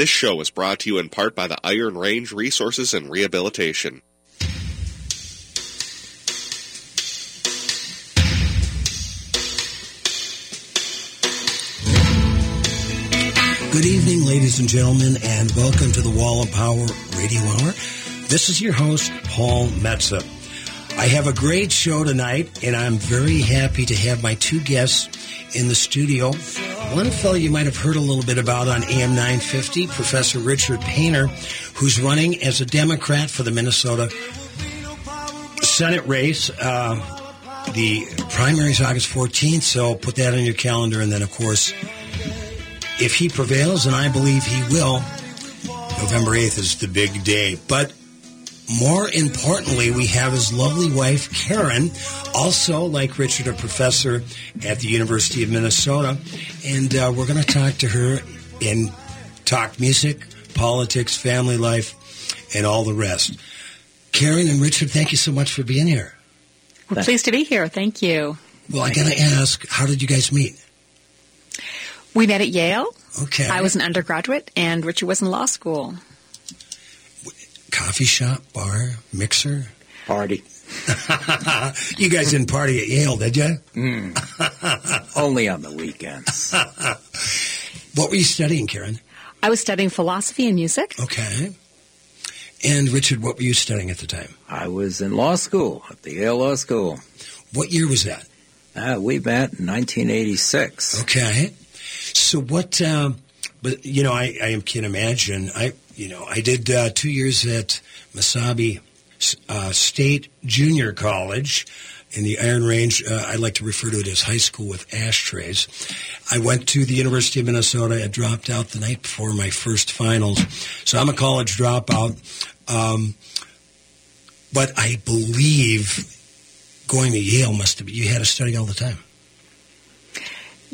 This show is brought to you in part by the Iron Range Resources and Rehabilitation. Good evening, ladies and gentlemen, and welcome to the Wall of Power Radio Hour. This is your host, Paul Metsa. I have a great show tonight, and I'm very happy to have my two guests in the studio. One fellow you might have heard a little bit about on AM 950, Professor Richard Painter, who's running as a Democrat for the Minnesota Senate race. Uh, the primary is August 14th, so put that on your calendar, and then, of course, if he prevails, and I believe he will, November 8th is the big day. But more importantly, we have his lovely wife, Karen, also, like Richard, a professor at the University of Minnesota. And uh, we're going to talk to her and talk music, politics, family life, and all the rest. Karen and Richard, thank you so much for being here. We're pleased to be here. Thank you. Well, I got to ask, how did you guys meet? We met at Yale. Okay. I was an undergraduate, and Richard was in law school. Coffee shop, bar, mixer? Party. you guys didn't party at Yale, did you? Mm. Only on the weekends. what were you studying, Karen? I was studying philosophy and music. Okay. And Richard, what were you studying at the time? I was in law school at the Yale Law School. What year was that? Uh, we met in 1986. Okay. So what? Uh, but you know, I, I can imagine. I you know, I did uh, two years at Mesabi uh, State Junior College in the Iron Range. Uh, I like to refer to it as high school with ashtrays. I went to the University of Minnesota. I dropped out the night before my first finals, so I'm a college dropout. Um, but I believe going to Yale must have been, you had to study all the time.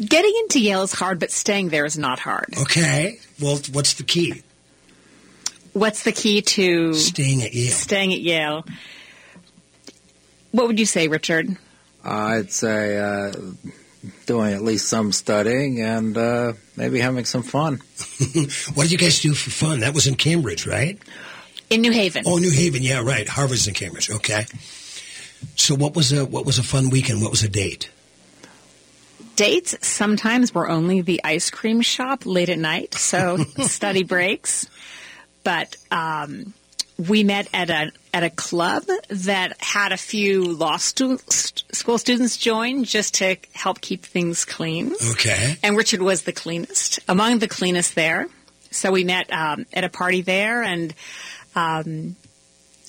Getting into Yale is hard, but staying there is not hard. Okay. Well, what's the key? What's the key to staying at Yale? Staying at Yale. What would you say, Richard? I'd say uh, doing at least some studying and uh, maybe having some fun. what did you guys do for fun? That was in Cambridge, right? In New Haven. Oh, New Haven. Yeah, right. Harvard's in Cambridge. Okay. So, what was a what was a fun weekend? What was a date? Dates sometimes were only the ice cream shop late at night, so study breaks. But um, we met at a at a club that had a few law stu- school students join just to help keep things clean. Okay. And Richard was the cleanest, among the cleanest there. So we met um, at a party there, and um,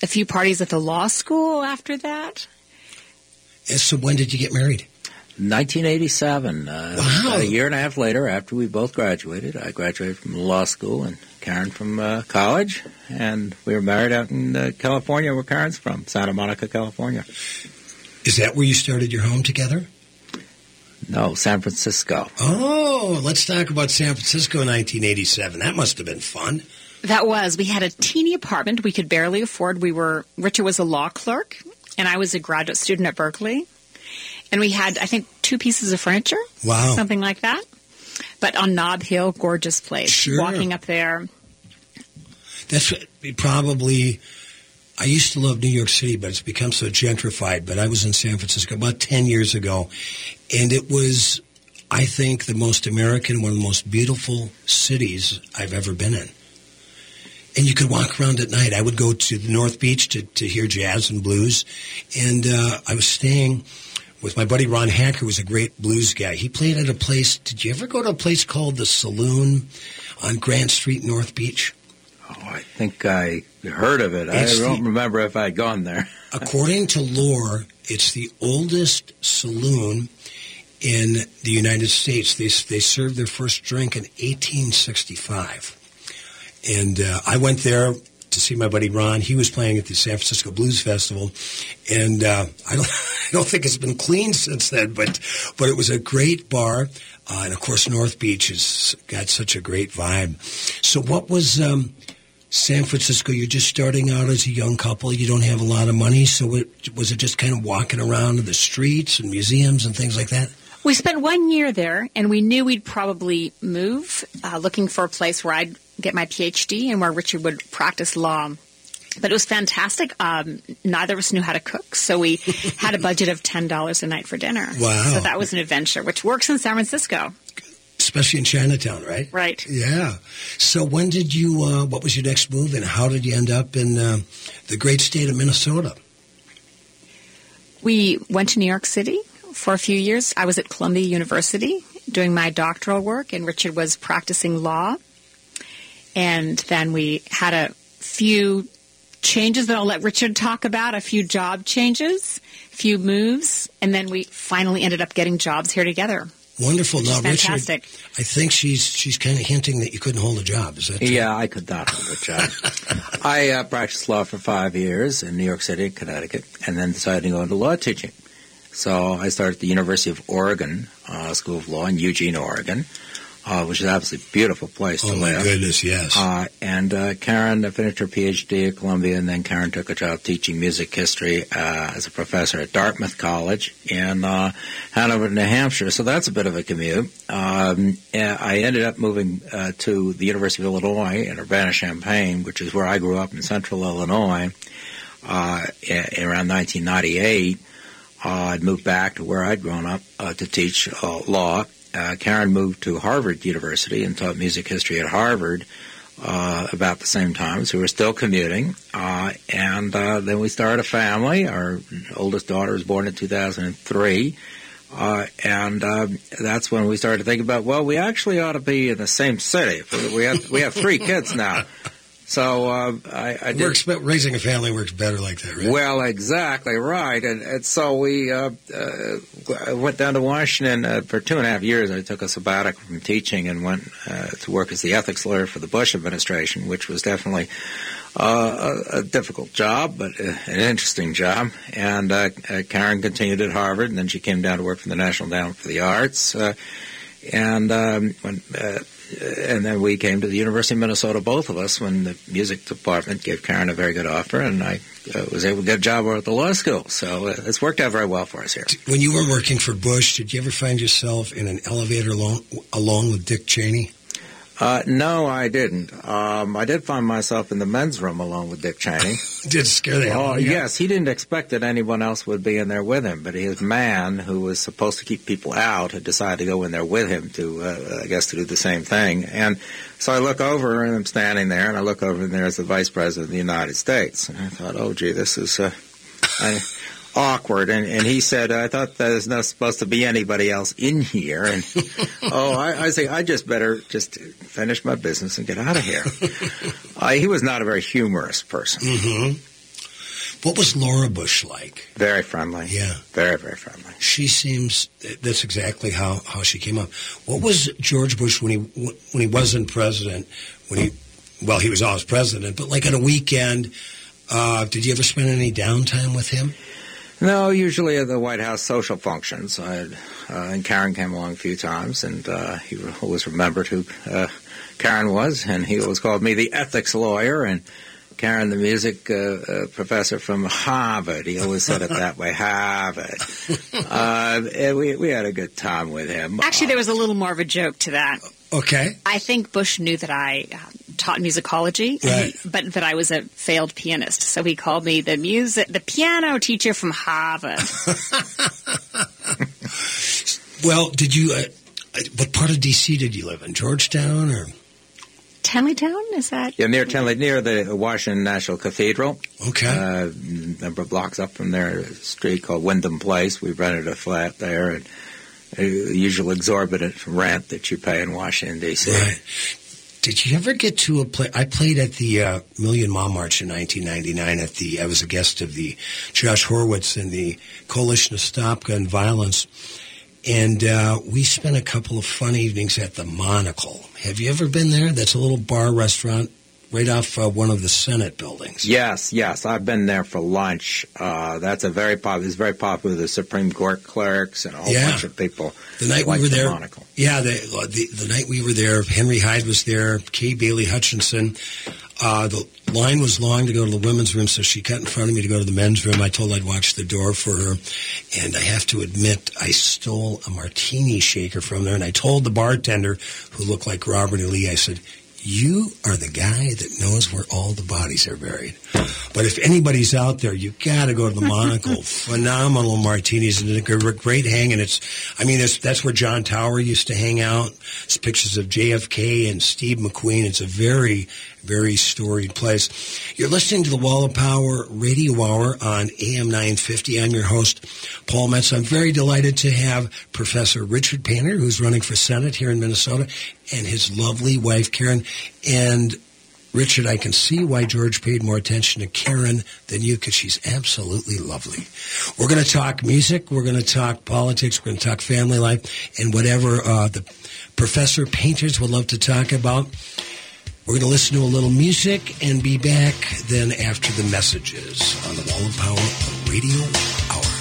a few parties at the law school after that. And so when did you get married? 1987. Uh, wow. About a year and a half later, after we both graduated, I graduated from law school and Karen from uh, college, and we were married out in uh, California, where Karen's from, Santa Monica, California. Is that where you started your home together? No, San Francisco. Oh, let's talk about San Francisco in 1987. That must have been fun. That was. We had a teeny apartment we could barely afford. We were Richard was a law clerk, and I was a graduate student at Berkeley. And we had, I think, two pieces of furniture. Wow. Something like that. But on Nob Hill, gorgeous place. Sure. Walking up there. That's probably. I used to love New York City, but it's become so gentrified. But I was in San Francisco about 10 years ago, and it was, I think, the most American, one of the most beautiful cities I've ever been in. And you could walk around at night. I would go to the North Beach to, to hear jazz and blues, and uh, I was staying with my buddy Ron Hacker, who was a great blues guy. He played at a place. Did you ever go to a place called the Saloon on Grant Street, North Beach? Oh, I think I heard of it. It's I don't the- remember if I'd gone there. According to lore, it's the oldest saloon in the United States. They, they served their first drink in 1865. And uh, I went there to see my buddy Ron. He was playing at the San Francisco Blues Festival, and uh, I don't I don't think it's been cleaned since then. But but it was a great bar, uh, and of course North Beach has got such a great vibe. So what was um, San Francisco? You're just starting out as a young couple. You don't have a lot of money, so it, was it just kind of walking around the streets and museums and things like that? We spent one year there, and we knew we'd probably move, uh, looking for a place where I'd get my PhD and where Richard would practice law. But it was fantastic. Um, neither of us knew how to cook, so we had a budget of ten dollars a night for dinner. Wow. So that was an adventure, which works in San Francisco. Especially in Chinatown, right? Right. Yeah. So when did you? Uh, what was your next move, and how did you end up in uh, the great state of Minnesota? We went to New York City for a few years. I was at Columbia University doing my doctoral work, and Richard was practicing law. And then we had a few changes that I'll let Richard talk about, a few job changes, a few moves, and then we finally ended up getting jobs here together. Wonderful. Which Now, is Richard, fantastic. I think she's she's kind of hinting that you couldn't hold a job. Is that true? Yeah, I could not hold a job. I uh, practiced law for five years in New York City, Connecticut, and then decided to go into law teaching. So I started at the University of Oregon uh, School of Law in Eugene, Oregon, uh, which is obviously a beautiful place Oh to my live. goodness, yes. Uh, and uh, Karen finished her PhD at Columbia, and then Karen took a job teaching music history uh, as a professor at Dartmouth College in uh, Hanover, New Hampshire. So that's a bit of a commute. Um, I ended up moving uh, to the University of Illinois in Urbana-Champaign, which is where I grew up in central Illinois, uh, in, around 1998. Uh, I'd moved back to where I'd grown up uh, to teach uh, law. Uh, Karen moved to Harvard University and taught music history at Harvard uh, about the same time. So we were still commuting. Uh, and uh, then we started a family. Our oldest daughter was born in 2003. Uh, and uh, that's when we started to think about, well, we actually ought to be in the same city. We have we have three kids now, so uh, I, I did, works, but raising a family works better like that, right? well, exactly right, and, and so we uh, uh, went down to Washington uh, for two and a half years. I took a sabbatical from teaching and went uh, to work as the ethics lawyer for the Bush administration, which was definitely uh, a, a difficult job, but uh, an interesting job. And uh, uh, Karen continued at Harvard, and then she came down to work for the National Endowment for the Arts. Uh, and um, when, uh, and then we came to the University of Minnesota, both of us, when the music department gave Karen a very good offer, and I uh, was able to get a job at the law school. So uh, it's worked out very well for us here. When you were working for Bush, did you ever find yourself in an elevator along, along with Dick Cheney? Uh, no, I didn't. Um, I did find myself in the men's room along with Dick Cheney. Did scare the hell Oh, out of you? yes, he didn't expect that anyone else would be in there with him, but his man, who was supposed to keep people out, had decided to go in there with him to, uh, I guess, to do the same thing. And so I look over, and I'm standing there, and I look over, and there's the Vice President of the United States. And I thought, oh, gee, this is uh, I, awkward. And, and he said, I thought there's not supposed to be anybody else in here. And oh, I, I say, I just better just finish my business and get out of here. uh, he was not a very humorous person. hmm What was Laura Bush like? Very friendly. Yeah. Very, very friendly. She seems that's exactly how, how she came up. What was George Bush when he when he wasn't president? When he well, he was always president, but like on a weekend, uh, did you ever spend any downtime with him? No, usually at the White House social functions. I had, uh, and Karen came along a few times, and uh, he always remembered who uh, Karen was, and he always called me the ethics lawyer, and Karen the music uh, uh, professor from Harvard. He always said it that way, Harvard. Uh, and we we had a good time with him. Actually, there was a little more of a joke to that. Okay, I think Bush knew that I uh, taught musicology, Right. but that I was a failed pianist. So he called me the music, the piano teacher from Harvard. well, did you? Uh, uh, what part of D.C. did you live in? Georgetown or Tenleytown is that? Yeah, near Tenley, near the Washington National Cathedral. okay? uh, number of blocks up from there, a street called Wyndham Place. We rented a flat there, and uh, usual exorbitant rent that you pay in Washington D.C. Right. Did you ever get to a play? I played at the uh, Million Mile March in 1999. At the, I was a guest of the Josh Horwitz and the Coalition to Stop Gun Violence, and uh, we spent a couple of fun evenings at the Monocle. Have you ever been there? That's a little bar restaurant right off uh, one of the Senate buildings. Yes, yes, I've been there for lunch. Uh, that's a very popular. It's very popular. with The Supreme Court clerks and a whole Yeah. bunch of people. The night like we were the there, Monocle. yeah, the, the the night we were there, Henry Hyde was there, Kay Bailey Hutchison. Uh, the line was long to go to the women's room, so she cut in front of me to go to the men's room. I told her I'd watch the door for her, and I have to admit, I stole a martini shaker from there, and I told the bartender, who looked like Robert E. Lee, I said, you are the guy that knows where all the bodies are buried. But if anybody's out there, you got to go to the Monocle. Phenomenal martinis and a great hang. And it's, I mean, that's where John Tower used to hang out. It's pictures of JFK and Steve McQueen. It's a very, very storied place. You're listening to the Wall of Power Radio Hour on AM 950. I'm your host, Paul Metz. I'm very delighted to have Professor Richard Painter, who's running for Senate here in Minnesota, and his lovely wife, Karen. And Richard, I can see why George paid more attention to Karen than you because she's absolutely lovely. We're going to talk music. We're going to talk politics. We're going to talk family life and whatever uh, the professor painters would love to talk about. We're going to listen to a little music and be back then after the messages on the Wall of Power Radio Hour.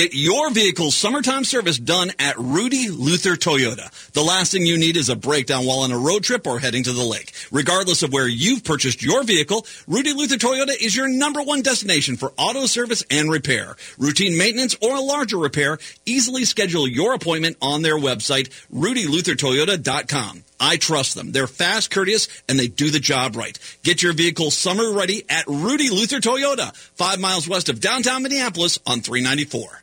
Get your vehicle's summertime service done at Rudy Luther Toyota. The last thing you need is a breakdown while on a road trip or heading to the lake. Regardless of where you've purchased your vehicle, Rudy Luther Toyota is your number one destination for auto service and repair. Routine maintenance or a larger repair, easily schedule your appointment on their website, rudyluthertoyota.com. I trust them. They're fast, courteous, and they do the job right. Get your vehicle summer ready at Rudy Luther Toyota, five miles west of downtown Minneapolis on 394.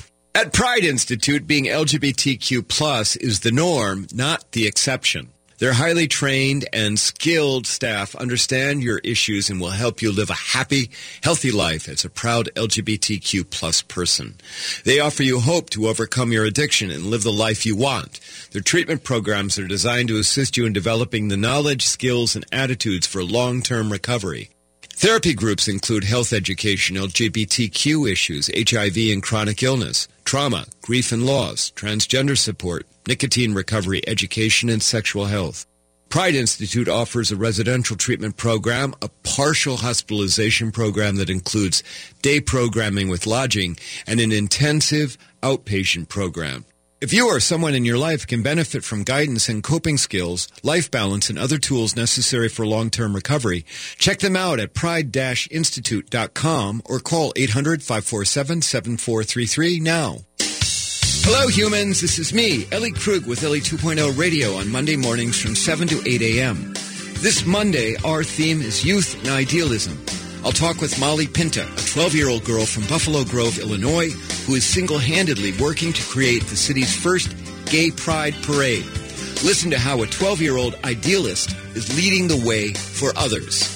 At Pride Institute, being LGBTQ plus is the norm, not the exception. Their highly trained and skilled staff understand your issues and will help you live a happy, healthy life as a proud LGBTQ plus person. They offer you hope to overcome your addiction and live the life you want. Their treatment programs are designed to assist you in developing the knowledge, skills, and attitudes for long-term recovery. Therapy groups include health education, LGBTQ issues, HIV and chronic illness, trauma, grief and loss, transgender support, nicotine recovery, education, and sexual health. Pride Institute offers a residential treatment program, a partial hospitalization program that includes day programming with lodging, and an intensive outpatient program. If you or someone in your life can benefit from guidance and coping skills, life balance, and other tools necessary for long-term recovery, check them out at pride-institute.com or call 800-547-7433 now. Hello, humans. This is me, Ellie Krug with Ellie 2.0 Radio on Monday mornings from 7 to 8 a.m. This Monday, our theme is youth and idealism. I'll talk with Molly Pinta, a 12-year-old girl from Buffalo Grove, Illinois, who is single-handedly working to create the city's first gay pride parade. Listen to how a 12-year-old idealist is leading the way for others.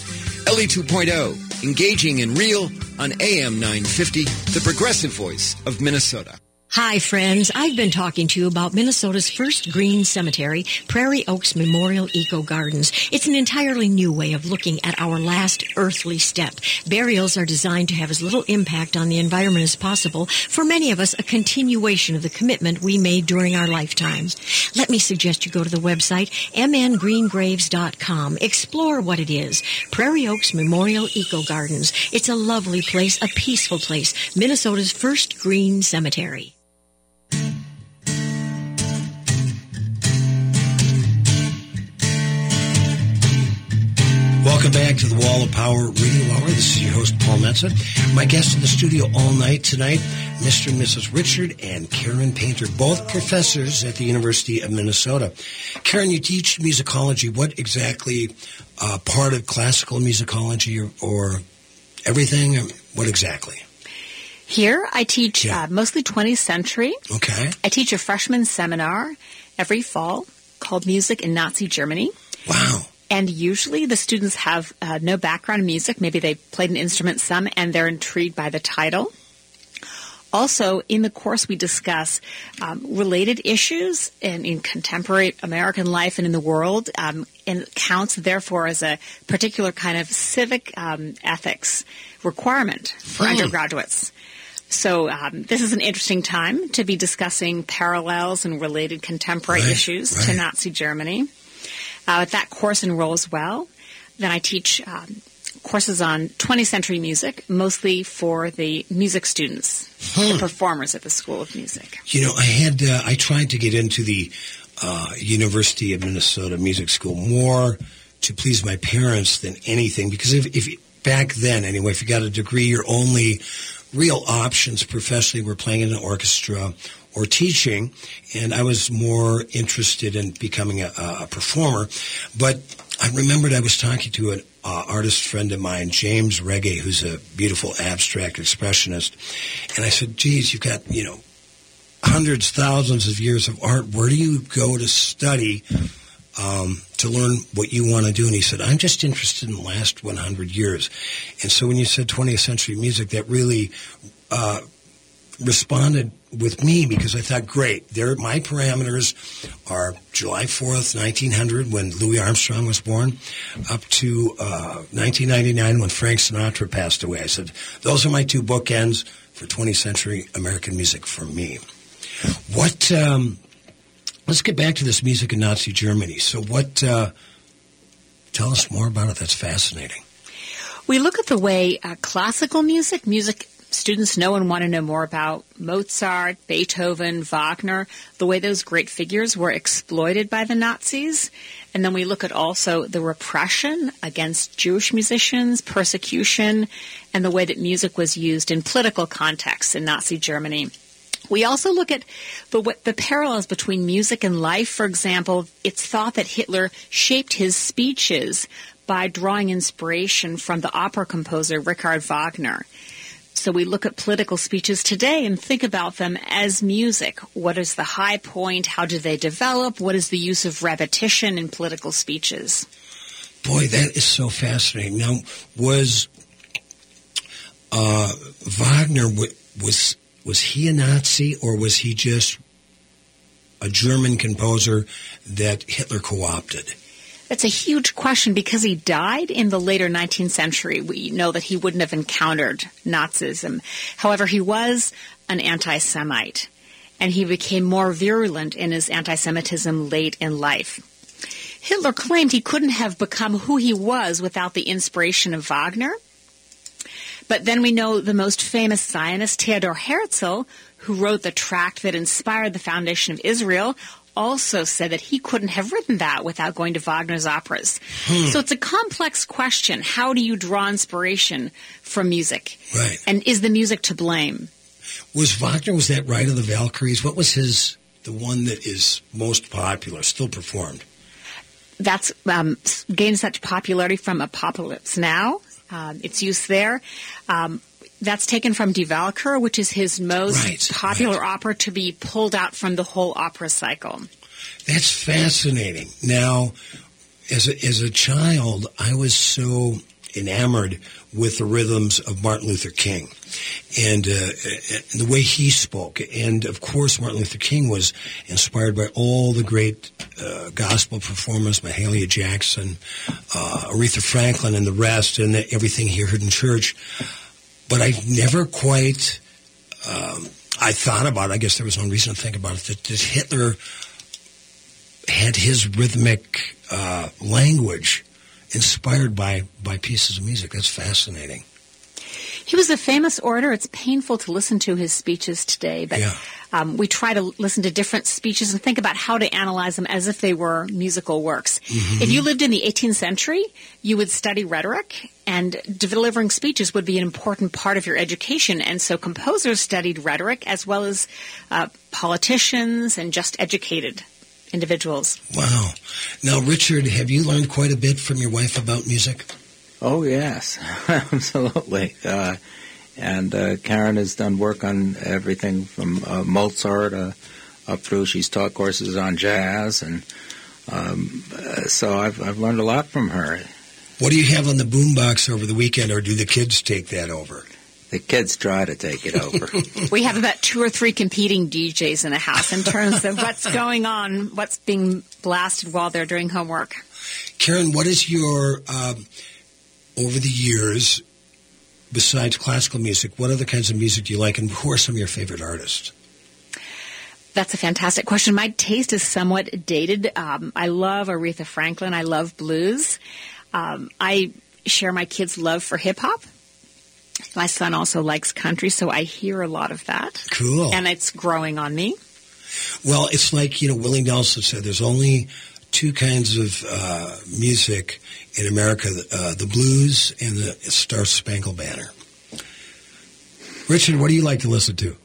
Ellie 2.0, engaging in real on AM 950, the progressive voice of Minnesota. Hi, friends. I've been talking to you about Minnesota's first green cemetery, Prairie Oaks Memorial Eco Gardens. It's an entirely new way of looking at our last earthly step. Burials are designed to have as little impact on the environment as possible. For many of us, a continuation of the commitment we made during our lifetimes. Let me suggest you go to the website mngreengraves.com. Explore what it is. Prairie Oaks Memorial Eco Gardens. It's a lovely place, a peaceful place. Minnesota's first green cemetery. Welcome back to the Wall of Power Radio Hour. This is your host, Paul Metsa. My guests in the studio all night tonight, Mr. and Mrs. Richard and Karen Painter, both professors at the University of Minnesota. Karen, you teach musicology. What exactly uh, part of classical musicology or, or everything? What exactly? Here, I teach Yeah. uh, mostly 20th century. Okay. I teach a freshman seminar every fall called Music in Nazi Germany. Wow. And usually the students have uh, no background in music. Maybe they played an instrument some and they're intrigued by the title. Also, in the course, we discuss um, related issues in, in contemporary American life and in the world, um, and counts therefore as a particular kind of civic um, ethics requirement for Hmm. undergraduates. So um, this is an interesting time to be discussing parallels and related contemporary Right, issues right. to Nazi Germany. Uh, if that course enrolls well, then I teach um, courses on 20th century music, mostly for the music students, the performers at the School of Music. You know, I had uh, I tried to get into the uh, University of Minnesota Music School more to please my parents than anything because if, if back then anyway, if you got a degree, your only real options professionally were playing in an orchestra or teaching, and I was more interested in becoming a, a performer. But I remembered I was talking to an uh, artist friend of mine, James Reggae, who's a beautiful abstract expressionist, and I said, "Geez, you've got you know hundreds, thousands of years of art. Where do you go to study um, to learn what you want to do? And he said, I'm just interested in the last 100 years. And so when you said 20th century music, that really uh, responded with me because I thought, great, there my parameters are July 4th, 1900, when Louis Armstrong was born, up to uh, 1999 when Frank Sinatra passed away. I said, those are my two bookends for 20th century American music for me. What? Um, let's get back to this music in Nazi Germany. So, what? Uh, tell us more about it. That's fascinating. We look at the way uh, classical music, music students know and want to know more about Mozart, Beethoven, Wagner, the way those great figures were exploited by the Nazis. And then we look at also the repression against Jewish musicians, persecution, and the way that music was used in political contexts in Nazi Germany. We also look at the, what- the parallels between music and life. For example, it's thought that Hitler shaped his speeches by drawing inspiration from the opera composer Richard Wagner. So we look at political speeches today and think about them as music. What is the high point? How do they develop? What is the use of repetition in political speeches? Boy, that is so fascinating. Now, was uh, Wagner was was he a Nazi or was he just a German composer that Hitler co-opted? That's a huge question because he died in the later 19th century. We know that he wouldn't have encountered Nazism. However, he was an anti-Semite and he became more virulent in his anti-Semitism late in life. Hitler claimed he couldn't have become who he was without the inspiration of Wagner. But then we know the most famous Zionist, Theodor Herzl, who wrote the tract that inspired the foundation of Israel, also said that he couldn't have written that without going to Wagner's operas. So it's a complex question. How do you draw inspiration from music? Right. And is the music to blame? Was Wagner was that Ride of the Valkyries? What was his the one that is most popular, still performed? That's um, gained such popularity from Apocalypse Now. Um, its use there. Um, that's taken from Die Walküre, which is his most Right, popular right. opera to be pulled out from the whole opera cycle. That's fascinating. Now, as a, as a child, I was so enamored with the rhythms of Martin Luther King and, uh, and the way he spoke. And of course, Martin Luther King was inspired by all the great uh, gospel performers, Mahalia Jackson, uh, Aretha Franklin, and the rest, and everything he heard in church. But I've never quite. Um, I thought about. it. I guess there was no reason to think about it. That, that Hitler had his rhythmic uh, language inspired by by pieces of music. That's fascinating. He was a famous orator. It's painful to listen to his speeches today, but Yeah. um, we try to listen to different speeches and think about how to analyze them as if they were musical works. If you lived in the 18th century, you would study rhetoric, and delivering speeches would be an important part of your education. And so composers studied rhetoric as well as uh, politicians and just educated individuals. Wow. Now, Richard, have you learned quite a bit from your wife about music? Oh yes, absolutely. Uh, and uh, Karen has done work on everything from uh, Mozart uh, up through. She's taught courses on jazz, and um, uh, so I've I've learned a lot from her. What do you have on the boombox over the weekend, or do the kids take that over? The kids try to take it over. We have about two or three competing DJs in the house in terms of what's going on, what's being blasted while they're doing homework. Karen, what is your, um, over the years, besides classical music, what other kinds of music do you like, and who are some of your favorite artists? That's a fantastic question. My taste is somewhat dated. Um, I love Aretha Franklin. I love blues. Um, I share my kids' love for hip hop. My son also likes country, so I hear a lot of that. Cool. And it's growing on me. Well, it's like, you know, Willie Nelson said there's only two kinds of uh, music in America uh, the blues and the Star Spangled Banner. Richard, what do you like to listen to?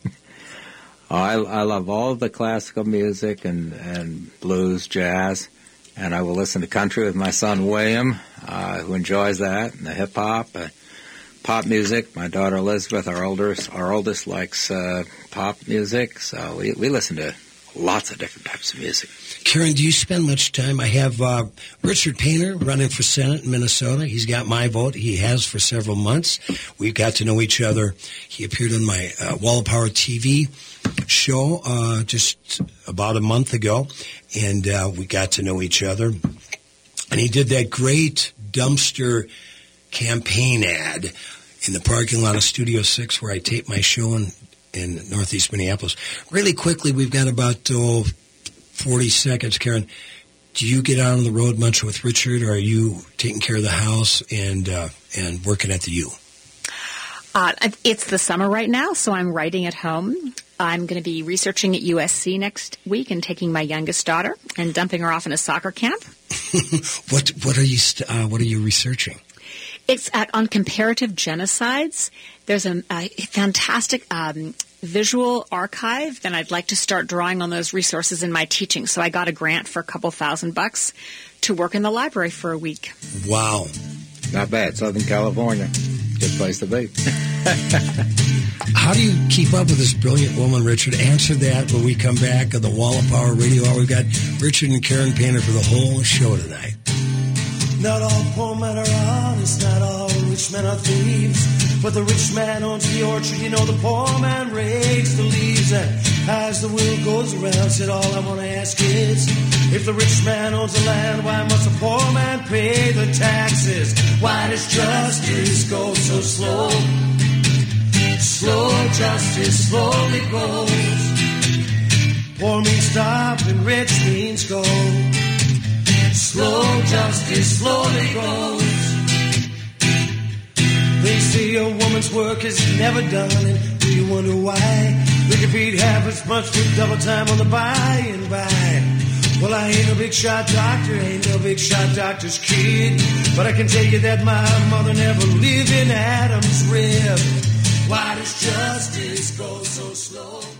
Oh, I, I love all the classical music and, and blues, jazz, and I will listen to country with my son William, uh, who enjoys that, and the hip hop, uh, pop music. My daughter Elizabeth, our oldest, our oldest likes uh, pop music, so we, we listen to lots of different types of music. Karen, do you spend much time? I have uh, Richard Painter running for Senate in Minnesota. He's got my vote. He has for several months. We got to know each other. He appeared on my uh, Wall of Power TV show uh, just about a month ago, and uh, we got to know each other. And he did that great dumpster campaign ad in the parking lot of Studio Six where I tape my show in, in Northeast Minneapolis. Really quickly, we've got about oh, 40 seconds, Karen. Do you get out on the road much with Richard, or are you taking care of the house and uh, and working at the U? Uh, it's the summer right now, so I'm writing at home. I'm going to be researching at USC next week and taking my youngest daughter and dumping her off in a soccer camp. What what are you st- uh, what are you researching? It's at, on comparative genocides. There's a, a fantastic um, visual archive, and I'd like to start drawing on those resources in my teaching. So I got a grant for a couple thousand bucks to work in the library for a week. Wow. Not bad, Southern California, good place to be. How do you keep up with this brilliant woman, Richard? Answer that when we come back on the Wall of Power Radio Hour. We've got Richard and Karen Painter for the whole show tonight. Not all poor men are honest, not all rich men are thieves. But the rich man owns the orchard, you know the poor man rakes the leaves. And as the wheel goes around, said all I want to ask is, if the rich man owns the land, why must the poor man pay the taxes? Why does justice go so slow? Slow justice slowly goes. Poor means stop and rich means go. Slow justice slowly goes. They say a woman's work is never done, and do you wonder why? They can beat half as much for double time on the buy and buy. Well, I ain't no big shot doctor, ain't no big shot doctor's kid, but I can tell you that my mother never lived in Adam's rib. Why does justice go so slow?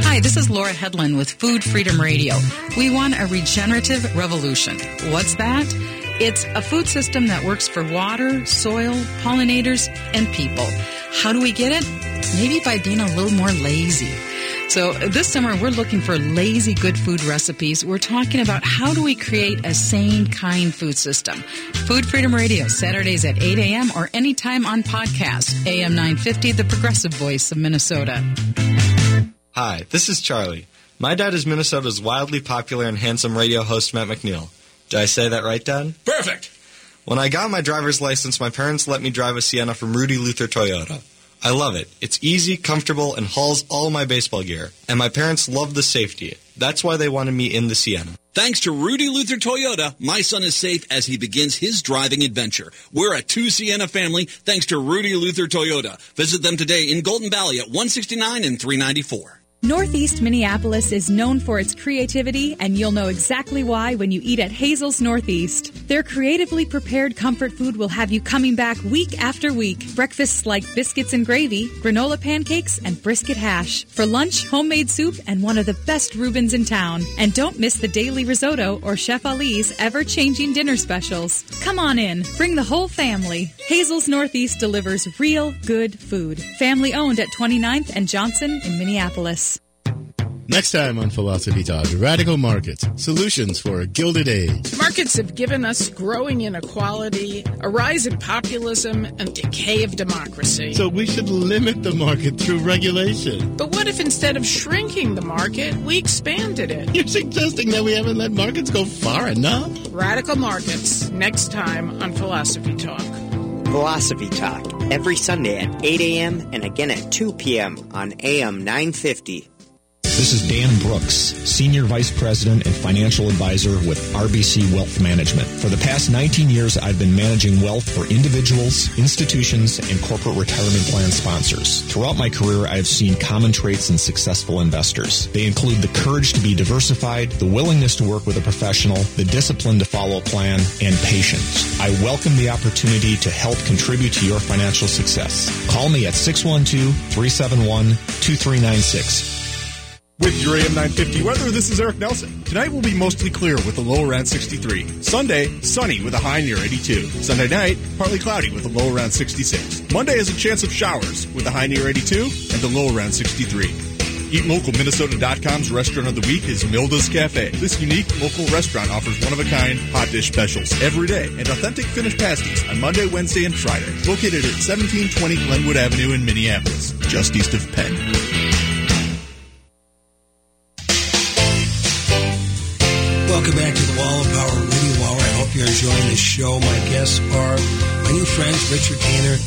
Hi, this is Laura Headland with Food Freedom Radio. We want a regenerative revolution. What's that? It's a food system that works for water, soil, pollinators, and people. How do we get it? Maybe by being a little more lazy. So this summer we're looking for lazy good food recipes. We're talking about how do we create a sane, kind food system. Food Freedom Radio, Saturdays at 8 a.m. or anytime on podcast. AM 950, the progressive voice of Minnesota. Hi, this is Charlie. My dad is Minnesota's wildly popular and handsome radio host, Matt McNeil. Did I say that right, Dad? Perfect. When I got my driver's license, my parents let me drive a Sienna from Rudy Luther Toyota. I love it. It's easy, comfortable, and hauls all my baseball gear. And my parents love the safety. That's why they wanted me in the Sienna. Thanks to Rudy Luther Toyota, my son is safe as he begins his driving adventure. We're a two Sienna family thanks to Rudy Luther Toyota. Visit them today in Golden Valley at 169 and 394. Northeast Minneapolis is known for its creativity, and you'll know exactly why when you eat at Hazel's Northeast. Their creatively prepared comfort food will have you coming back week after week. Breakfasts like biscuits and gravy, granola pancakes, and brisket hash. For lunch, homemade soup and one of the best Reubens in town. And don't miss the daily risotto or Chef Ali's ever changing dinner specials. Come on in, bring the whole family. Hazel's Northeast delivers real good food. Family owned at 29th and Johnson in Minneapolis. Next time on Philosophy Talk, radical markets, solutions for a gilded age. Markets have given us growing inequality, a rise in populism, and decay of democracy. So we should limit the market through regulation. But what if instead of shrinking the market, we expanded it? You're suggesting that we haven't let markets go far enough? Radical markets, next time on Philosophy Talk. Philosophy Talk, every Sunday at 8 a.m. and again at 2 p.m. on AM 950. This is Dan Brooks, Senior Vice President and Financial Advisor with RBC Wealth Management. For the past 19 years, I've been managing wealth for individuals, institutions, and corporate retirement plan sponsors. Throughout my career, I have seen common traits in successful investors. They include the courage to be diversified, the willingness to work with a professional, the discipline to follow a plan, and patience. I welcome the opportunity to help contribute to your financial success. Call me at 612-371-2396. With your AM 950 weather, this is Eric Nelson. Tonight will be mostly clear with a low around 63. Sunday, sunny with a high near 82. Sunday night, partly cloudy with a low around 66. Monday has a chance of showers with a high near 82 and a low around 63. EatLocalMinnesota.com's restaurant of the week is Milda's Cafe. This unique local restaurant offers one-of-a-kind hot dish specials every day and authentic finished pasties on Monday, Wednesday, and Friday. Located at 1720 Glenwood Avenue in Minneapolis, just east of Penn. The show. My guests are my new friends, Richard Painter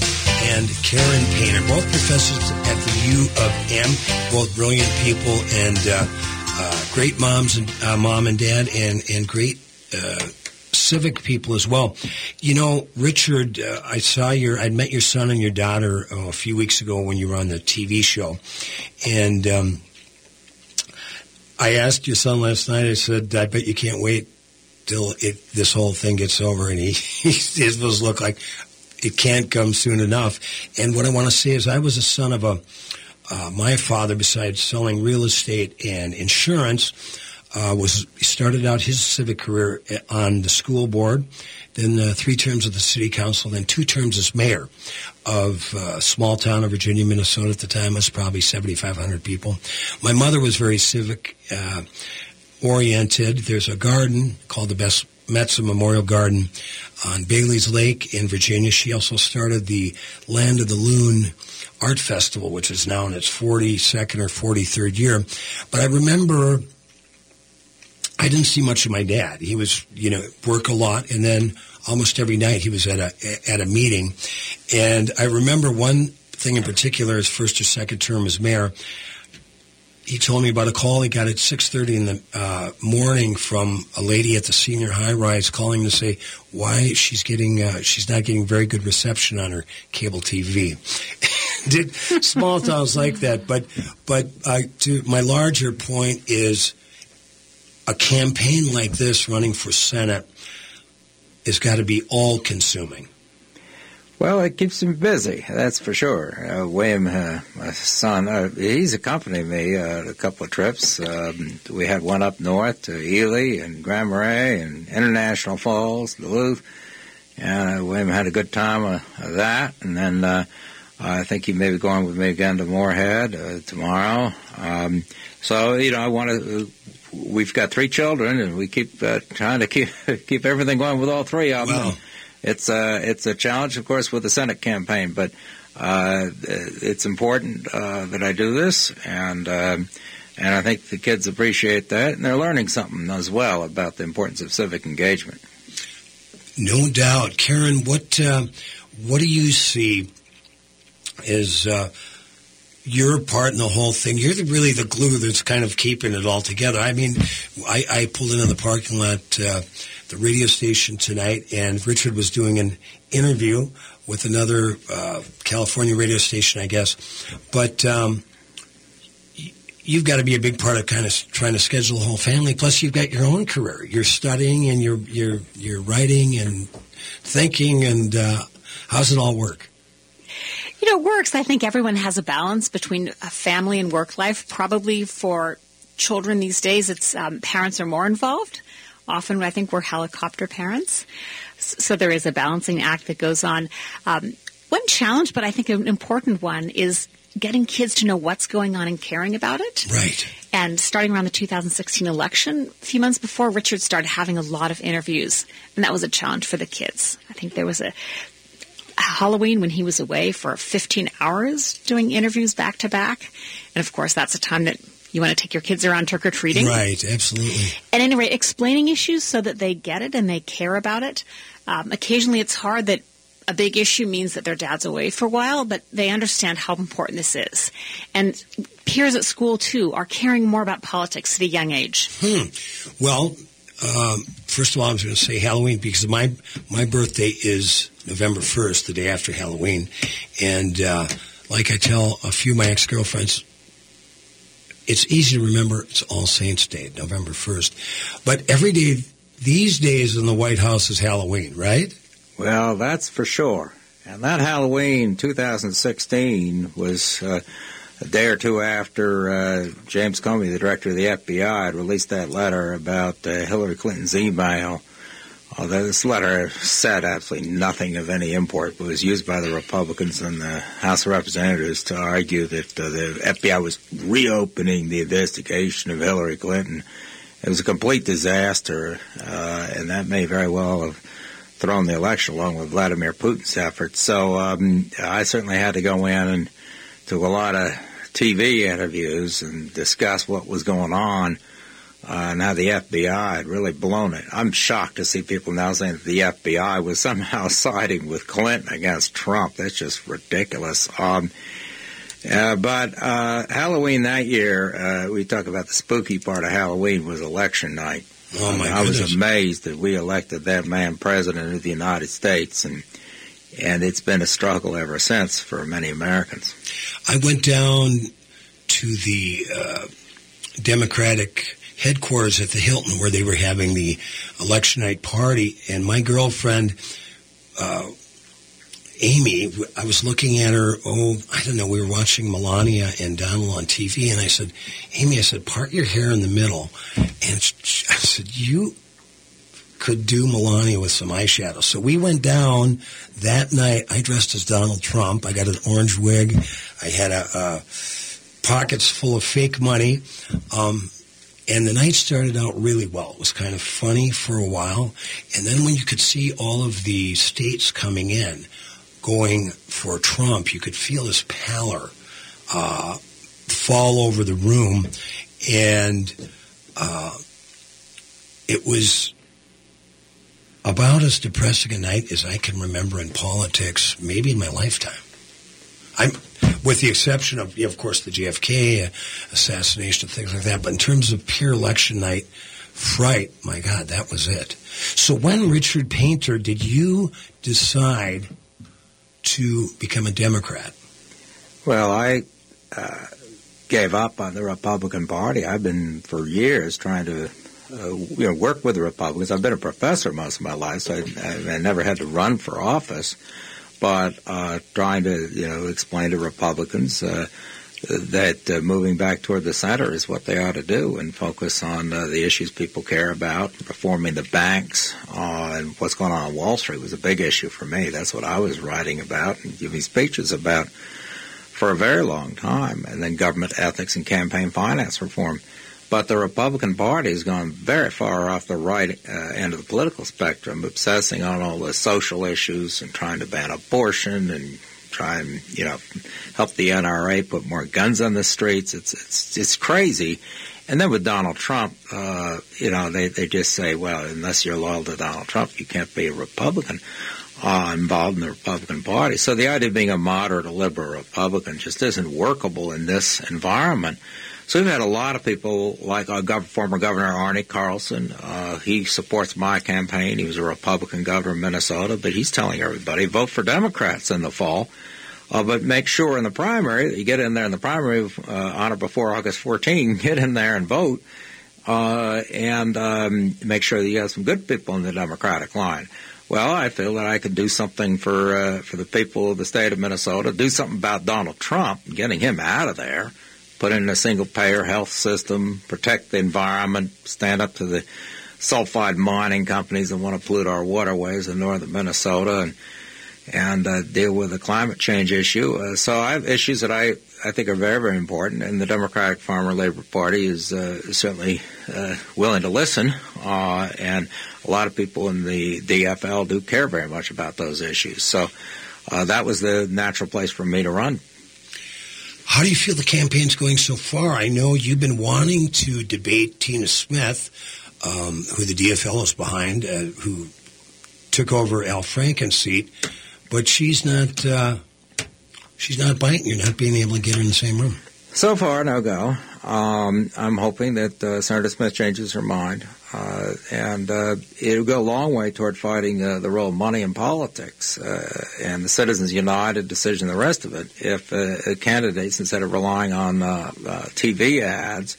and Karen Painter, both professors at the U of M, both brilliant people and uh, uh, great moms and uh, mom and dad, and and great uh, civic people as well. You know, Richard, uh, I saw your, I'd met your son and your daughter oh, a few weeks ago when you were on the TV show, and. Um, I asked your son last night. I said, "I bet you can't wait till it, this whole thing gets over." And he, his was look like it can't come soon enough. And what I want to say is, I was a son of a uh, my father. Besides selling real estate and insurance, uh, was started out his civic career on the school board, then uh, three terms of the city council, then two terms as mayor of a small town of Virginia, Minnesota at the time. It was probably 7,500 people. My mother was very civic uh, oriented. There's a garden called the Best Metsa Memorial Garden on Bailey's Lake in Virginia. She also started the Land of the Loon Art Festival, which is now in its 42nd or 43rd year. But I remember I didn't see much of my dad. He was, you know, work a lot, and then almost every night he was at a at a meeting. And I remember one thing in particular, his first or second term as mayor. He told me about a call he got at 6.30 in the uh, morning from a lady at the senior high-rise calling to say why she's getting uh, she's not getting very good reception on her cable TV. Did small towns like that? But but uh, to my larger point is a campaign like this running for Senate has got to be all-consuming. Well, it keeps him busy, that's for sure. Uh, William, uh, my son, uh, he's accompanied me uh, a couple of trips. Um, we had one up north to Ely and Grand Marais and International Falls, Duluth. And uh, William had a good time of, of that. And then uh, I think he may be going with me again to Moorhead uh, tomorrow. Um, so, you know, I want to. We've got three children, and we keep uh, trying to keep keep everything going with all three of them. Wow. It's a it's a challenge, of course, with the Senate campaign, but uh, it's important uh, that I do this, and um, and I think the kids appreciate that, and they're learning something as well about the importance of civic engagement. No doubt, Karen. What uh, what do you see as uh, your part in the whole thing? You're the, really the glue that's kind of keeping it all together. I mean, I, I pulled into the parking lot, uh, the radio station tonight, and Richard was doing an interview with another uh, California radio station, I guess. But um, you've got to be a big part of kind of trying to schedule the whole family. Plus, you've got your own career. You're studying and you're you're you're writing and thinking. And uh, how's it all work? You know, it works. I think everyone has a balance between a family and work life. Probably for children these days, it's um, parents are more involved. Often, I think we're helicopter parents, so there is a balancing act that goes on. Um, one challenge, but I think an important one, is getting kids to know what's going on and caring about it. Right. And starting around the 2016 election, a few months before, Richard started having a lot of interviews, and that was a challenge for the kids. I think there was a Halloween when he was away for 15 hours doing interviews back to back. And of course, that's a time that you want to take your kids around trick or treating. Right. Absolutely. At any rate, explaining issues so that they get it and they care about it. Um, occasionally, it's hard that a big issue means that their dad's away for a while, but they understand how important this is. And peers at school, too, are caring more about politics at a young age. Hmm. Well, um, first of all, I was going to say Halloween because my my birthday is November first, the day after Halloween, and uh, like I tell a few of my ex girlfriends, it's easy to remember. It's All Saints Day, November first, but every day these days in the White House is Halloween, right? Well, that's for sure. And that Halloween 2016 was uh, a day or two after uh, James Comey, the director of the FBI, had released that letter about uh, Hillary Clinton's email. Although this letter said absolutely nothing of any import, but was used by the Republicans in the House of Representatives to argue that uh, the FBI was reopening the investigation of Hillary Clinton. It was a complete disaster, uh, and that may very well have thrown the election along with Vladimir Putin's efforts. So um, I certainly had to go in and do a lot of TV interviews and discuss what was going on uh, and how the FBI had really blown it. I'm shocked to see people now saying that the FBI was somehow siding with Clinton against Trump. That's just ridiculous. Um, uh, but uh, Halloween that year, uh, we talk about the spooky part of Halloween was election night. Oh, my I was goodness. amazed that we elected that man president of the United States, and and it's been a struggle ever since for many Americans. I went down to the uh, Democratic headquarters at the Hilton where they were having the election night party, and my girlfriend, uh, Amy, I was looking at her. Oh, I don't know. We were watching Melania and Donald on TV, and I said, "Amy, I said, part your hair in the middle," and she, I said, "You." Could do Melania with some eyeshadow. So we went down that night. I dressed as Donald Trump. I got an orange wig. I had a, uh, pockets full of fake money. Um, and the night started out really well. It was kind of funny for a while. And then when you could see all of the states coming in, going for Trump, you could feel this pallor uh, fall over the room. And uh, it was about as depressing a night as I can remember in politics, maybe in my lifetime. I'm with the exception of, of course, the JFK assassination and things like that. But in terms of pure election night fright, my God, that was it. So when Richard Painter, did you decide to become a Democrat? Well, I uh, gave up on the Republican Party. I've been for years trying to uh, you know work with the Republicans. I've been a professor most of my life, so I, I never had to run for office. But uh, trying to you know explain to Republicans uh, that uh, moving back toward the center is what they ought to do and focus on uh, the issues people care about, reforming the banks, uh, and what's going on on Wall Street was a big issue for me. That's what I was writing about and giving speeches about for a very long time, and then government ethics and campaign finance reform. But the Republican Party has gone very far off the right uh, end of the political spectrum, obsessing on all the social issues and trying to ban abortion and try and you know help the NRA put more guns on the streets. It's it's it's crazy. And then with Donald Trump, uh, you know, they they just say, well, unless you're loyal to Donald Trump, you can't be a Republican. Uh, involved in the Republican Party. So the idea of being a moderate, a liberal Republican just isn't workable in this environment. So we've had a lot of people, like our gov- former Governor Arne Carlson. Uh, he supports my campaign. He was a Republican governor of Minnesota, but he's telling everybody vote for Democrats in the fall. Uh, but make sure in the primary that you get in there in the primary uh, on or before August 14. Get in there and vote, uh, and um, make sure that you have some good people in the Democratic line. Well, I feel that I could do something for uh, for the people of the state of Minnesota. Do something about Donald Trump, getting him out of there put in a single payer health system, protect the environment, stand up to the sulfide mining companies that want to pollute our waterways in northern Minnesota, and and uh, deal with the climate change issue. Uh, so I have issues that I, I think are very, very important, and the Democratic Farmer Labor Party is uh, certainly uh, willing to listen, uh, and a lot of people in the DFL do care very much about those issues. So uh, that was the natural place for me to run. How do you feel the campaign's going so far? I know you've been wanting to debate Tina Smith, um, who the DFL is behind, uh, who took over Al Franken's seat, but she's not. Uh, she's not biting. You're not being able to get her in the same room. So far, no go. Um, I'm hoping that uh, Senator Smith changes her mind, and uh, it would go a long way toward fighting uh, the role of money in politics uh, and the Citizens United decision, the rest of it. If uh, candidates, instead of relying on TV ads,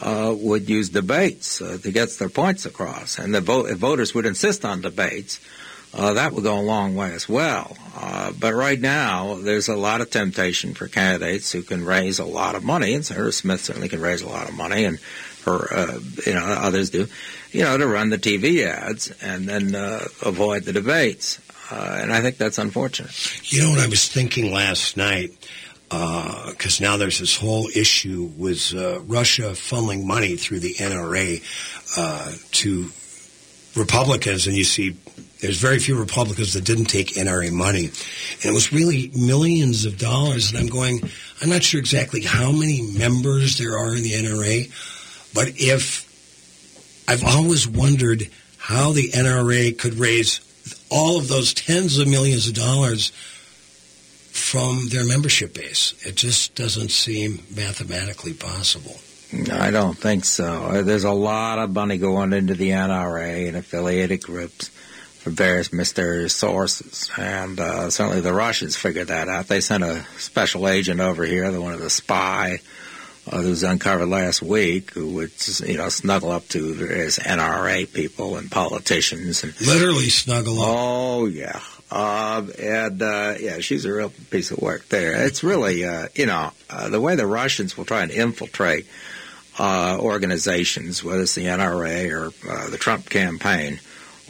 would use debates to get their points across, and the if voters would insist on debates, uh, that would go a long way as well. Uh, but right now, there's a lot of temptation for candidates who can raise a lot of money, and Senator Smith certainly can raise a lot of money, and her, uh, you know, others do, you know, to run the TV ads and then uh, avoid the debates. Uh, and I think that's unfortunate. You know what I was thinking last night? Because now there's this whole issue with Russia funneling money through the NRA to Republicans, and you see there's very few Republicans that didn't take NRA money. And it was really millions of dollars. And I'm going, I'm not sure exactly how many members there are in the NRA, but if I've always wondered how the NRA could raise all of those tens of millions of dollars from their membership base. It just doesn't seem mathematically possible. I don't think so. There's a lot of money going into the NRA and affiliated groups from various mysterious sources. And uh, certainly the Russians figured that out. They sent a special agent over here, the one of the spy, uh, who was uncovered last week, who would you know snuggle up to various NRA people and politicians and literally snuggle up. Oh yeah. Um, and uh, yeah, she's a real piece of work there. It's really, uh, you know, uh, the way the Russians will try and infiltrate uh, organizations, whether it's the NRA or uh, the Trump campaign,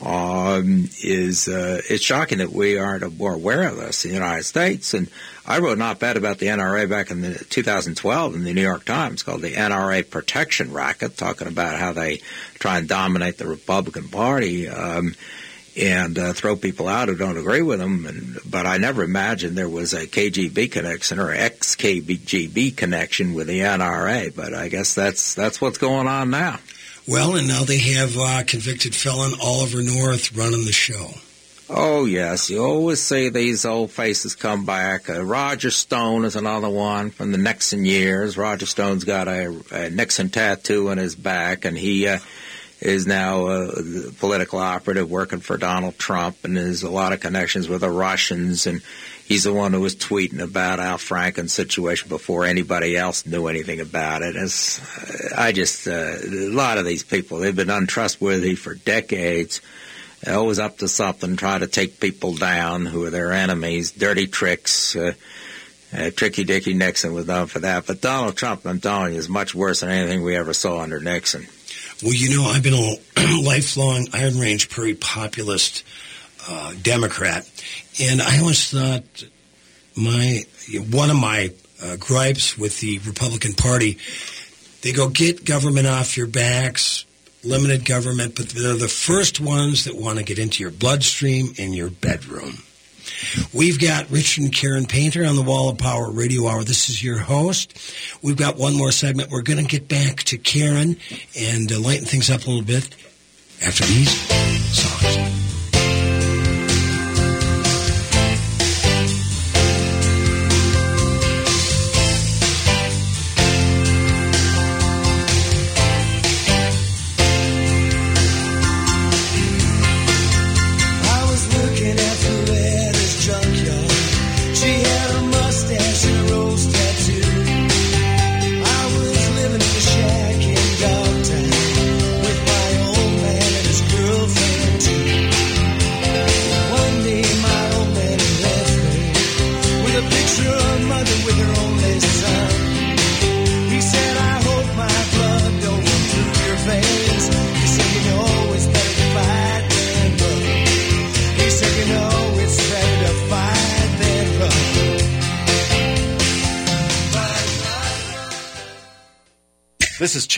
um, is uh, it's shocking that we aren't more aware of this in the United States. And I wrote an op-ed about the NRA back in the 2012 in the New York Times called the NRA Protection Racket, talking about how they try and dominate the Republican Party. Um, and uh, throw people out who don't agree with them. And, but I never imagined there was a KGB connection or ex KGB connection with the NRA. But I guess that's that's what's going on now. Well, and now they have uh, convicted felon Oliver North running the show. Oh, yes. You always see these old faces come back. Uh, Roger Stone is another one from the Nixon years. Roger Stone's got a, a Nixon tattoo on his back, and he uh, is now a political operative working for Donald Trump, and there's a lot of connections with the Russians. And he's the one who was tweeting about Al Franken's situation before anybody else knew anything about it. As I just, uh, a lot of these people, they've been untrustworthy for decades They're always up to something, try to take people down who are their enemies, dirty tricks. Uh, uh, Tricky Dicky Nixon was known for that. But Donald Trump, I'm telling you, is much worse than anything we ever saw under Nixon. Well, you know, I've been a lifelong Iron Range Prairie populist uh, Democrat, and I always thought my one of my uh, gripes with the Republican Party, they go get government off your backs, limited government, but they're the first ones that want to get into your bloodstream in your bedroom. We've got Richard and Karen Painter on the Wall of Power Radio Hour. This is your host. We've got one more segment. We're going to get back to Karen and uh, lighten things up a little bit after these songs.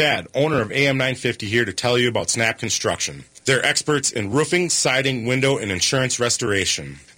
Chad, owner of AM 950 here to tell you about Snap Construction. They're experts in roofing, siding, window, and insurance restoration.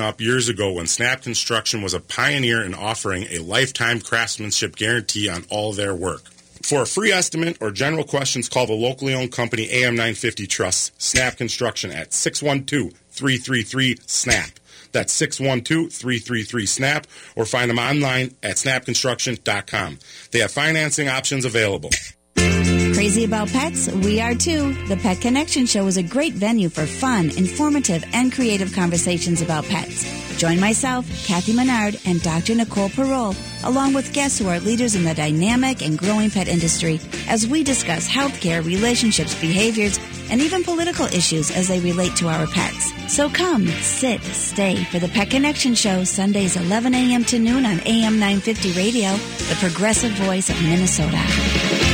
up years ago when Snap Construction was a pioneer in offering a lifetime craftsmanship guarantee on all their work. For a free estimate or general questions, call the locally owned company AM950 Trust, Snap Construction at 612 333 SNAP. That's 612-333-SNAP or find them online at snapconstruction.com. They have financing options available. Crazy about pets? We are too. The Pet Connection Show is a great venue for fun, informative, and creative conversations about pets. Join myself, Kathy Menard, and Dr. Nicole Parole, along with guests who are leaders in the dynamic and growing pet industry, as we discuss healthcare, relationships, behaviors, and even political issues as they relate to our pets. So come, sit, stay for the Pet Connection Show, Sundays 11 a.m. to noon on AM 950 Radio, the progressive voice of Minnesota.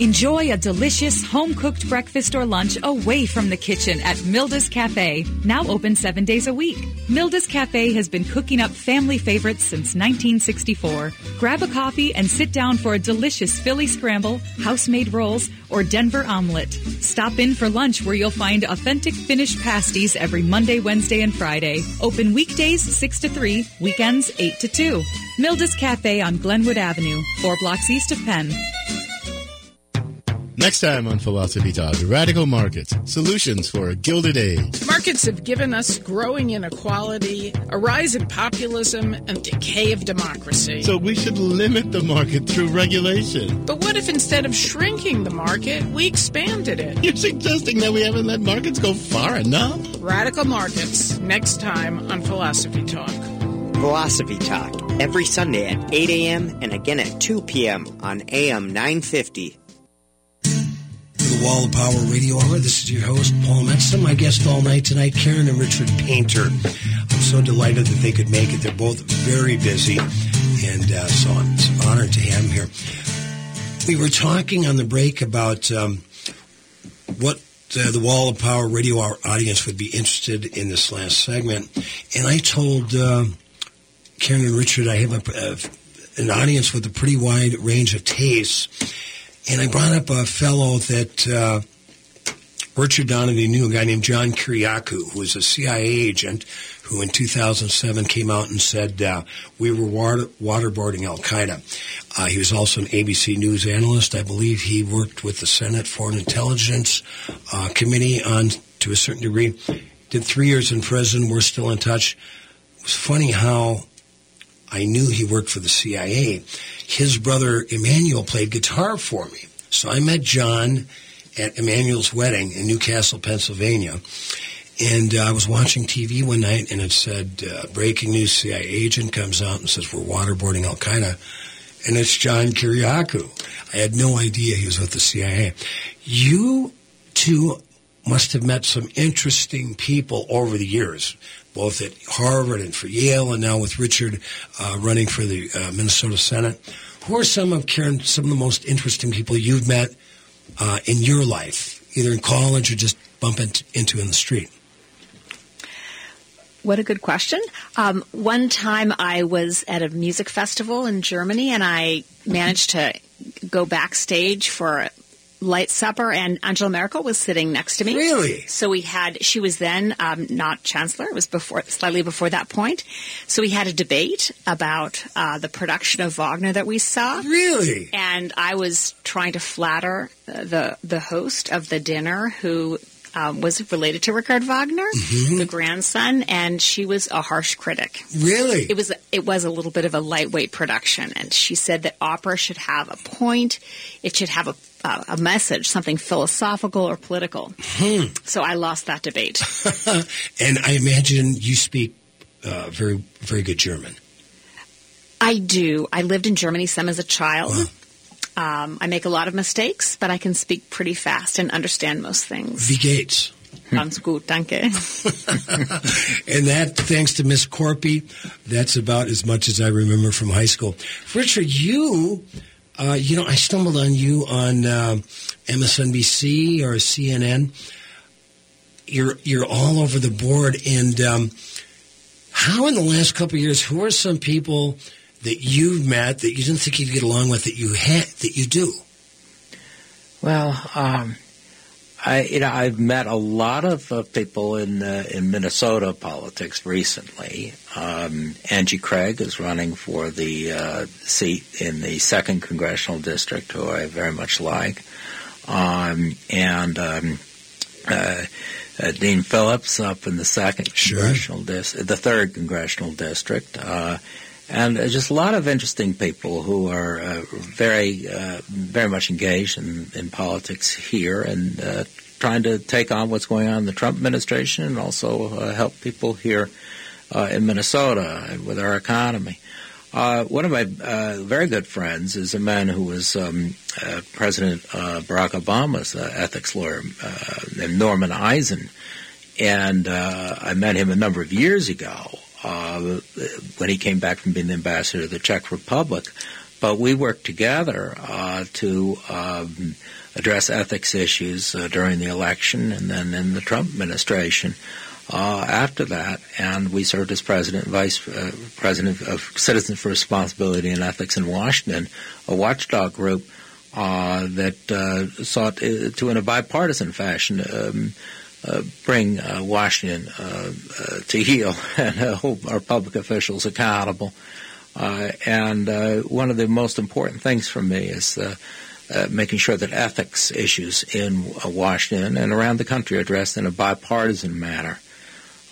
Enjoy a delicious home cooked breakfast or lunch away from the kitchen at Milda's Cafe, now open seven days a week. Milda's Cafe has been cooking up family favorites since 1964. Grab a coffee and sit down for a delicious Philly scramble, house made rolls, or Denver omelet. Stop in for lunch where you'll find authentic Finnish pasties every Monday, Wednesday, and Friday. Open weekdays 6 to 3, weekends 8 to 2. Milda's Cafe on Glenwood Avenue, four blocks east of Penn. Next time on Philosophy Talk, radical markets, solutions for a gilded age. Markets have given us growing inequality, a rise in populism, and decay of democracy. So we should limit the market through regulation. But what if instead of shrinking the market, we expanded it? You're suggesting that we haven't let markets go far enough? Radical markets, next time on Philosophy Talk. Philosophy Talk, every Sunday at 8 a.m. and again at 2 p.m. on AM 950. The Wall of Power Radio Hour. This is your host, Paul Metsa. My guest all night tonight, Karen and Richard Painter. I'm so delighted that they could make it. They're both very busy, and uh, so it's an honor to have them here. We were talking on the break about um, what uh, the Wall of Power Radio Hour audience would be interested in this last segment, and I told uh, Karen and Richard I have a, uh, an audience with a pretty wide range of tastes. And I brought up a fellow that uh, Richard Donahue knew, a guy named John Kiriakou, who was a CIA agent who in 2007 came out and said uh, we were water, waterboarding Al Qaeda. Uh, he was also an ABC News analyst. I believe he worked with the Senate Foreign Intelligence uh, Committee on to a certain degree. Did three years in prison. We're still in touch. It was funny how I knew he worked for the CIA. His brother Emmanuel played guitar for me. So I met John at Emmanuel's wedding in New Castle, Pennsylvania. And uh, I was watching TV one night and it said, uh, breaking news, CIA agent comes out and says, we're waterboarding Al Qaeda. And it's John Kiriakou. I had no idea he was with the CIA. You two must have met some interesting people over the years, both at Harvard and for Yale, and now with Richard uh, running for the uh, Minnesota Senate. Who are some of Karen, some of the most interesting people you've met uh, in your life, either in college or just bumping into, in the street? What a good question. Um, one time I was at a music festival in Germany and I managed to go backstage for light supper and Angela Merkel was sitting next to me. Really? So we had, she was then um, not chancellor. It was before, slightly before that point. So we had a debate about uh, the production of Wagner that we saw. Really? And I was trying to flatter uh, the, the host of the dinner who um, was related to Richard Wagner, Mm-hmm. the grandson, and she was a harsh critic. Really? It was it was a little bit of a lightweight production, and she said that opera should have a point, it should have a uh, a message, something philosophical or political. Hmm. So I lost that debate. and I imagine you speak uh, very, very good German. I do. I lived in Germany some as a child. Um, I make a lot of mistakes, but I can speak pretty fast and understand most things. Wie geht's? Ganz gut, danke. and that, thanks to Miss Corpy, that's about as much as I remember from high school. Richard, you, uh, you know, I stumbled on you on uh, MSNBC or CNN. You're you're all over the board, and um, how in the last couple of years, who are some people that you've met that you didn't think you'd get along with that you had that you do? Well, um, I you know I've met a lot of uh, people in uh, in Minnesota politics recently. Um, Angie Craig is running for the uh, seat in the second congressional district, who I very much like, um, and um, uh, uh, Dean Phillips up in the second congressional dis- the third congressional district. Uh, and just a lot of interesting people who are uh, very, uh, very much engaged in, in politics here and uh, trying to take on what's going on in the Trump administration and also uh, help people here uh, in Minnesota and with our economy. Uh, one of my very good friends is a man who was um, President Barack Obama's ethics lawyer named Norman Eisen, and I met him a number of years ago uh, when he came back from being the ambassador to the Czech Republic. But we worked together uh, to um, address ethics issues uh, during the election and then in the Trump administration. Uh, after that, and we served as president and vice uh, president of Citizens for Responsibility and Ethics in Washington, a watchdog group uh, that sought to, in a bipartisan fashion, um, uh, bring uh, Washington uh, uh, to heel and uh, hold our public officials accountable. And one of the most important things for me is making sure that ethics issues in Washington and around the country are addressed in a bipartisan manner.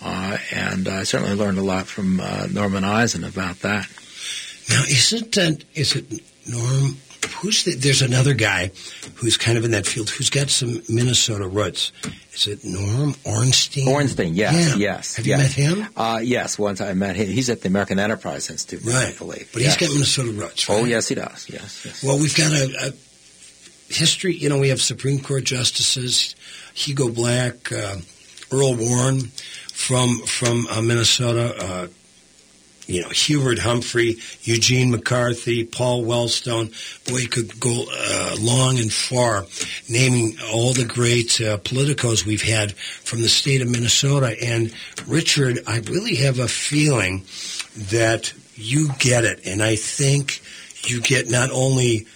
And I certainly learned a lot from Norman Eisen about that. Now, is it uh, is it Norm? Who's the, there's another guy who's kind of in that field who's got some Minnesota roots. Is it Norm Ornstein? Ornstein, yes, Yeah. yes. Have you met him? Uh, yes, once I met him. He's at the American Enterprise Institute, Right. I believe. But yes. he's got Minnesota roots, Oh, yes, he does. Yes, yes. Well, we've got a, a history. You know, we have Supreme Court justices Hugo Black, uh, Earl Warren from from uh, Minnesota. You know, Hubert Humphrey, Eugene McCarthy, Paul Wellstone. Boy, you could go uh, long and far naming all the great uh, politicos we've had from the state of Minnesota. And Richard, I really have a feeling that you get it, and I think you get not only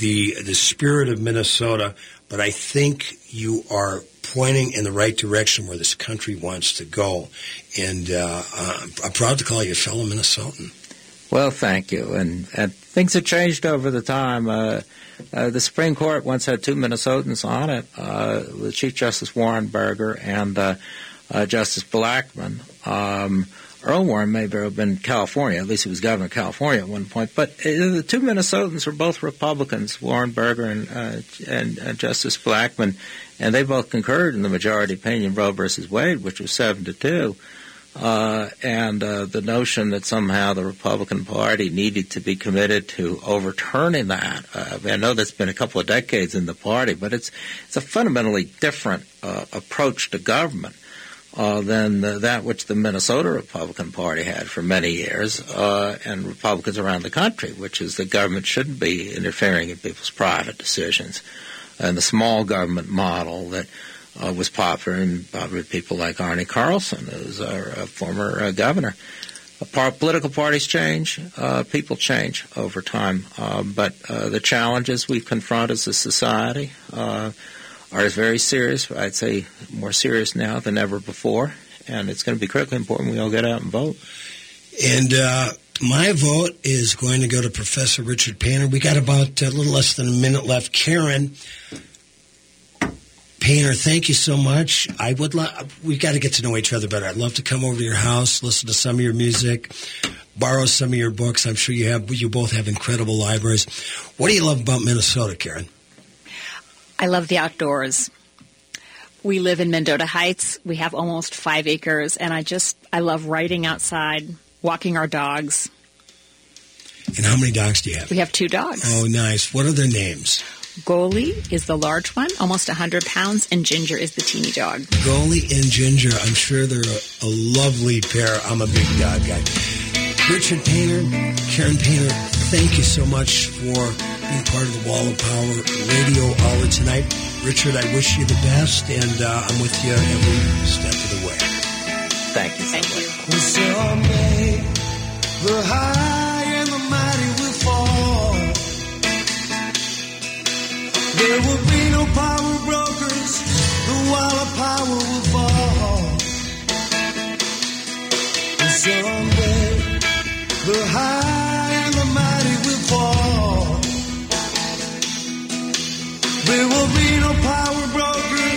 the the spirit of Minnesota, but I think you are pointing in the right direction where this country wants to go. And uh, uh, I'm proud to call you a fellow Minnesotan. Well, thank you. And, and things have changed over the time. Uh, uh, the Supreme Court once had two Minnesotans on it, uh, Chief Justice Warren Burger and uh, uh, Justice Blackmun. Um, Earl Warren may have been California, at least he was governor of California at one point. But the two Minnesotans were both Republicans, Warren Burger and, and uh, Justice Blackmun, and they both concurred in the majority opinion Roe versus Wade, which was seven to two. Uh, and uh, the notion that somehow the Republican Party needed to be committed to overturning that. Uh, I know that's been a couple of decades in the party, but it's it's a fundamentally different uh, approach to government uh, than the, that which the Minnesota Republican Party had for many years, uh, and Republicans around the country, which is that government shouldn't be interfering in people's private decisions, and the small government model that uh, was popular in popular with people like Arne Carlson, who's our uh, former uh, governor. Par- political parties change, uh, people change over time, uh, but the challenges we confront as a society are very serious. I'd say more serious now than ever before, and it's going to be critically important we all get out and vote. And my vote is going to go to Professor Richard Painter. We got about a little less than a minute left. Karen Painter, thank you so much. I would love. We've got to get to know each other better. I'd love to come over to your house, listen to some of your music, borrow some of your books. I'm sure you have. You both have incredible libraries. What do you love about Minnesota, Karen? I love the outdoors. We live in Mendota Heights. We have almost five acres, and I just I love riding outside, walking our dogs. And how many dogs do you have? We have two dogs. Oh, nice. What are their names? Goalie is the large one, almost 100 pounds, and Ginger is the teeny dog. Goalie and Ginger. I'm sure they're a, a lovely pair. I'm a big dog guy. Richard Painter, Karen Painter, thank you so much for being part of the Wall of Power radio hour tonight. Richard, I wish you the best, and uh, I'm with you every step of the way. Thank you so much. Well, someday the high and the mighty will fall. There will be no power brokers. The wall of power will fall. Someday the high and the mighty will fall. There will be no power brokers.